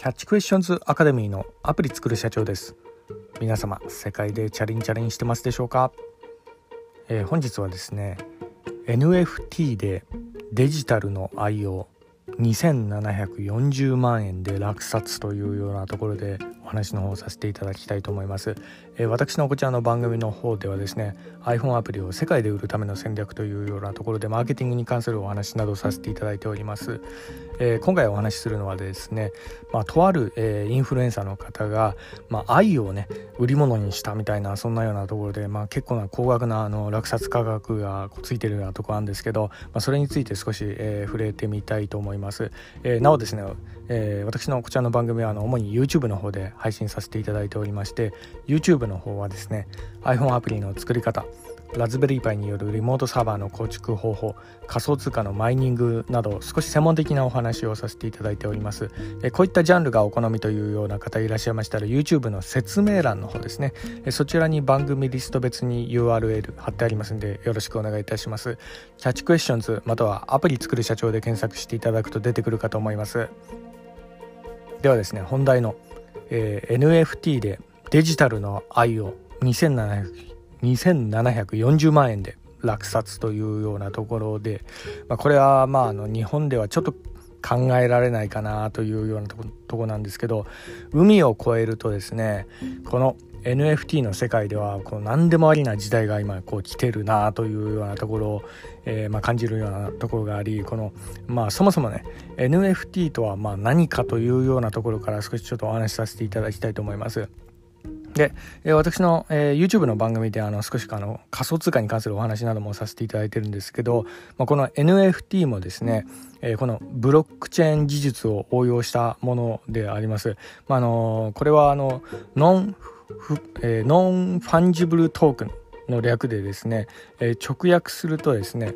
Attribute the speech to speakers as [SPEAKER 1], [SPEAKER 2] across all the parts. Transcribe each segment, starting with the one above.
[SPEAKER 1] キャッチクエスチョンズアカデミーのアプリ作る社長です。皆様世界でチャリンチャリンしてますでしょうか、えー、本日はですね NFT でデジタルの愛を2740万円で落札というようなところで話の方をさせていただきたいと思います、えー、私のこちらの番組の方ではですね iPhone アプリを世界で売るための戦略というようなところでマーケティングに関するお話などをさせていただいております、えー、今回お話しするのはですね、まあ、とある、えー、インフルエンサーの方が、まあ、愛をね売り物にしたみたいなそんなようなところで、まあ、結構な高額なあの落札価格がついてるようなところなんですけど、まあ、それについて少し、えー、触れてみたいと思います、えー、なおですね、えー、私のこちらの番組はあの主に YouTube の方で配信させていただいておりまして YouTube の方はですね iPhone アプリの作り方ラズベリーパイによるリモートサーバーの構築方法仮想通貨のマイニングなど少し専門的なお話をさせていただいております。えこういったジャンルがお好みというような方いらっしゃいましたら YouTube の説明欄の方ですね。えそちらに番組リスト別に URL 貼ってありますんでよろしくお願いいたします。キャッチクエスチョンズまたはアプリ作る社長で検索していただくと出てくるかと思います。ではですね本題の、えー、NFT でデジタルの愛を2740万円で落札というようなところで、まあ、これはまああの日本ではちょっと考えられないかなというようなとことこなんですけど海を越えるとですねこの NFT の世界ではこう何でもありな時代が今こう来てるなというようなところを、え、まあ感じるようなところがありこのまあそもそもね NFT とはま何かというようなところから少しちょっとお話しさせていただきたいと思います。で、私の、YouTube の番組であの少しあの仮想通貨に関するお話などもさせていただいてるんですけど、まあ、この NFT もですね、このブロックチェーン技術を応用したものであります。まあ、のこれはあのノン、えー、 non-fungible token の略でですね、えー、直訳するとですね、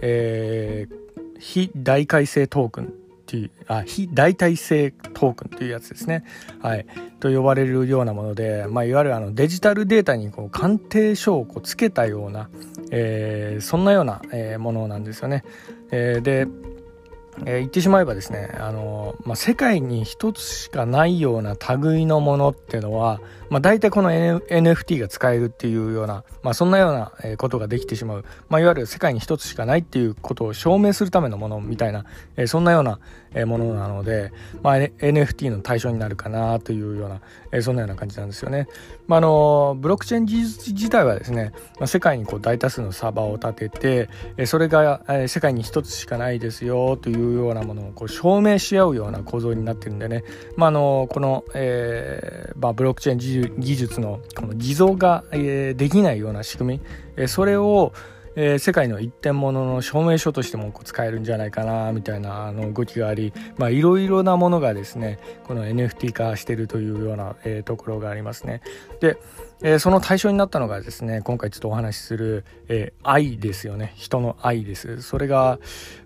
[SPEAKER 1] えー、非代替性トークンっていうあ非代替性トークンというやつですね、はい、と呼ばれるようなもので、まあ、いわゆるあのデジタルデータにこう鑑定書をこうつけたような、えー、そんなような、えー、ものなんですよね。えー、でえー、言ってしまえばですね、あのまあ、世界に一つしかないような類のものっていうのは、まあ、大体この、N、NFT が使えるっていうような、まあ、そんなようなことができてしまう、まあ、いわゆる世界に一つしかないっていうことを証明するためのものみたいな、えー、そんなようなものなので、まあ、NFT の対象になるかなというような、え、そんなような感じなんですよね。まあ、あのブロックチェーン技術自体はですね、ま、世界にこう大多数のサーバーを立てて、えそれが、え世界に一つしかないですよというようなものをこう証明し合うような構造になってるんでね、まあ、あのこの、えーまあ、ブロックチェーン技術のこの偽造が、え、できないような仕組み、え、それを、えー、世界の一点物の証明書としても使えるんじゃないかなみたいなあの動きがありいろいろなものがですねこの NFT 化してるというような、えー、ところがありますね。で、えー、その対象になったのがですね今回ちょっとお話しする、え愛ですよね人の愛です。それが、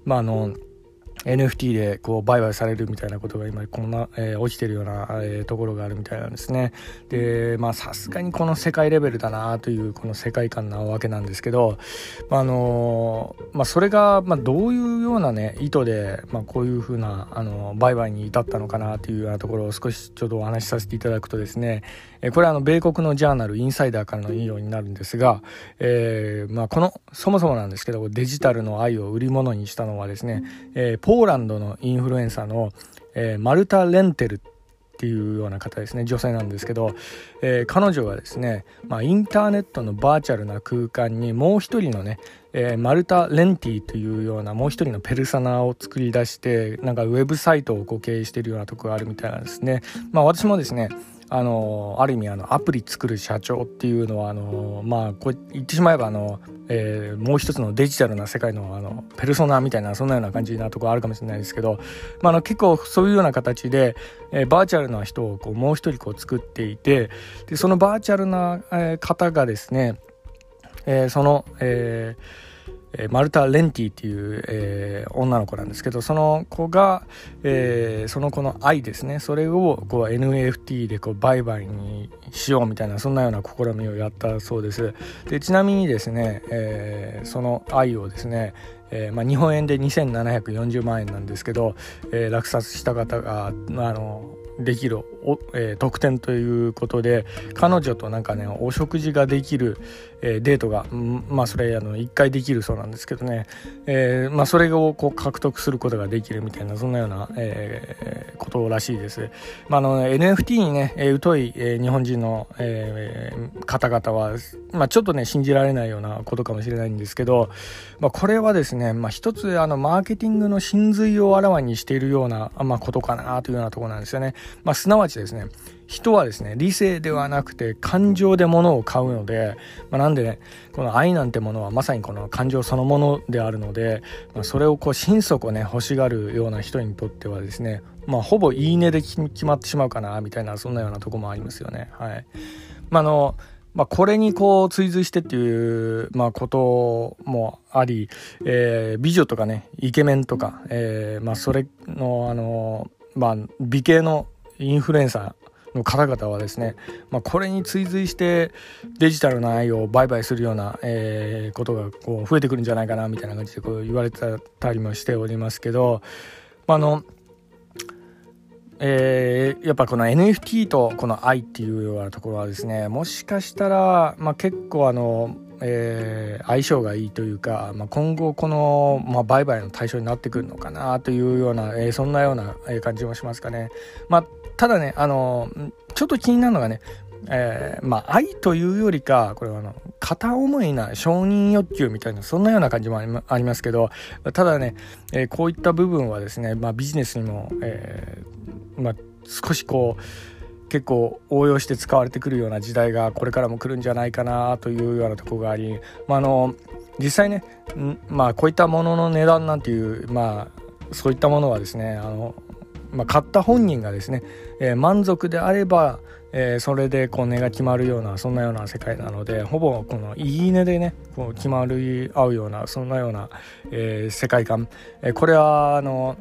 [SPEAKER 1] まあ、あの NFT でこう売買されるみたいなことが今こんな、えー、起きてるような、えー、ところがあるみたいなんですね。でまあさすがにこの世界レベルだなというこの世界観なわけなんですけど、まああのまあ、それが、まあ、どういうようなね意図で、まあ、こういうふうなあの売買に至ったのかなというようなところを少しちょっとお話しさせていただくとですね、えこれはあの米国のジャーナルインサイダーからの引用になるんですが、えーまあ、このそもそもなんですけどデジタルの愛を売り物にしたのはですね、えー、ポーランドのインフルエンサーの、えー、マルタ・レンテルっていうような方ですね女性なんですけど、えー、彼女はですね、まあ、インターネットのバーチャルな空間にもう一人のね、えー、マルタ・レンティというようなもう一人のペルソナを作り出してなんかウェブサイトをこう経営してるようなとこがあるみたいなんですね。まあ、私もですねあのある意味あのアプリ作る社長っていうのはあのまあこう言ってしまえばあの、えー、もう一つのデジタルな世界のあのペルソナみたいなそんなような感じなとこあるかもしれないですけど、ま、あの結構そういうような形で、えー、バーチャルな人をこうもう一人こう作っていてでそのバーチャルな、えー、方がですね、えー、その、えーえー、マルタ・レンティっていう、えー、女の子なんですけどその子が、えー、その子の愛ですね。それをこう NFT でこう売買にしようみたいなそんなような試みをやったそうです。でちなみにですね、えー、その愛をですねえーまあ、日本円で2740万円なんですけど、えー、落札した方があのできるお、えー、特典ということで彼女となんかねお食事ができる、えー、デートが、うんまあそれあの1回できるそうなんですけどね、えー、まあそれをこう獲得することができるみたいなそんなような、え、ことらしいです。まあ、あの NFT にね、え疎い、え日本人の、え、方々は、まあ、ちょっとね信じられないようなことかもしれないんですけど、まあ、これはですね、まあ、一つあのマーケティングの真髄をあらわにしているような、まあ、ことかなというようなところなんですよね。まあ、すなわちですね人はですね理性ではなくて感情で物を買うので、まあ、なんでねこの愛なんてものはまさにこの感情そのものであるので、まあ、それをこう心底ね欲しがるような人にとってはですねまあほぼいいねで決まってしまうかなみたいなそんなようなとこもありますよねはい。まあのまあ、これにこう追随してっていう、まあ、こともあり、えー、美女とかねイケメンとか、えーまあ、それのあの、まあ、美形のインフルエンサーの方々はですね、まあ、これに追随してデジタルな愛を売買するような、えー、ことがこう増えてくるんじゃないかなみたいな感じでこう言われてたりもしておりますけど、まあ、のえー、やっぱこの NFT とこの愛っていうようなところはですねもしかしたら、まあ、結構あの、えー、相性がいいというか、まあ、今後この、まあ、売買の対象になってくるのかなというような、えー、そんなような感じもしますかね。まあただね、あの、ちょっと気になるのがね、えー、まあ、愛というよりか、これはあの、片思いな承認欲求みたいな、そんなような感じもありますけど、ただね、えー、こういった部分はですね、まあ、ビジネスにも、えー、まあ、少しこう、結構応用して使われてくるような時代がこれからも来るんじゃないかなというようなとこがあり、まあ、あの実際ね、まあ、こういったものの値段なんていう、まあ、そういったものはですねあのまあ、買った本人がですね、えー、満足であれば、えー、それでこう値が決まるようなそんなような世界なのでほぼこのいいねでねこう決まり合うようなそんなような、えー、世界観、えこれはあの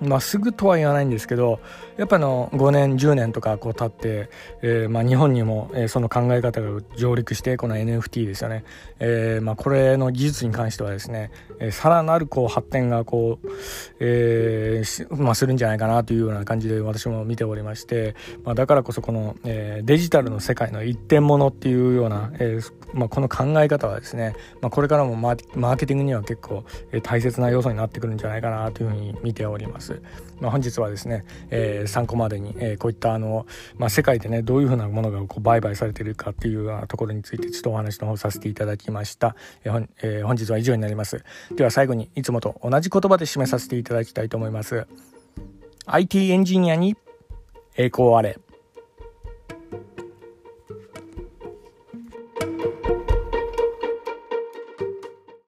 [SPEAKER 1] まあ、すぐとは言わないんですけどやっぱの5年10年とかこう経って、えーまあ、日本にも、えー、その考え方が上陸してこの NFT ですよね、えーまあ、これの技術に関してはですね、えー、さらなるこう発展がこう、えーまあ、するんじゃないかなというような感じで私も見ておりまして、まあ、だからこそこの、えー、デジタルの世界の一点物っていうような、えーまあ、この考え方はですね、まあ、これからもマーケティングには結構、え、大切な要素になってくるんじゃないかなというふうに見ております。。まあ、本日はですね、えー、参考までに、えー、こういったあの、まあ、世界でねどういうふうなものがこう売買されているかっていうようなところについてちょっとお話の方させていただきました。えーえー、本日は以上になります。では最後にいつもと同じ言葉で締めさせていただきたいと思います。IT エンジニアに栄光あれ。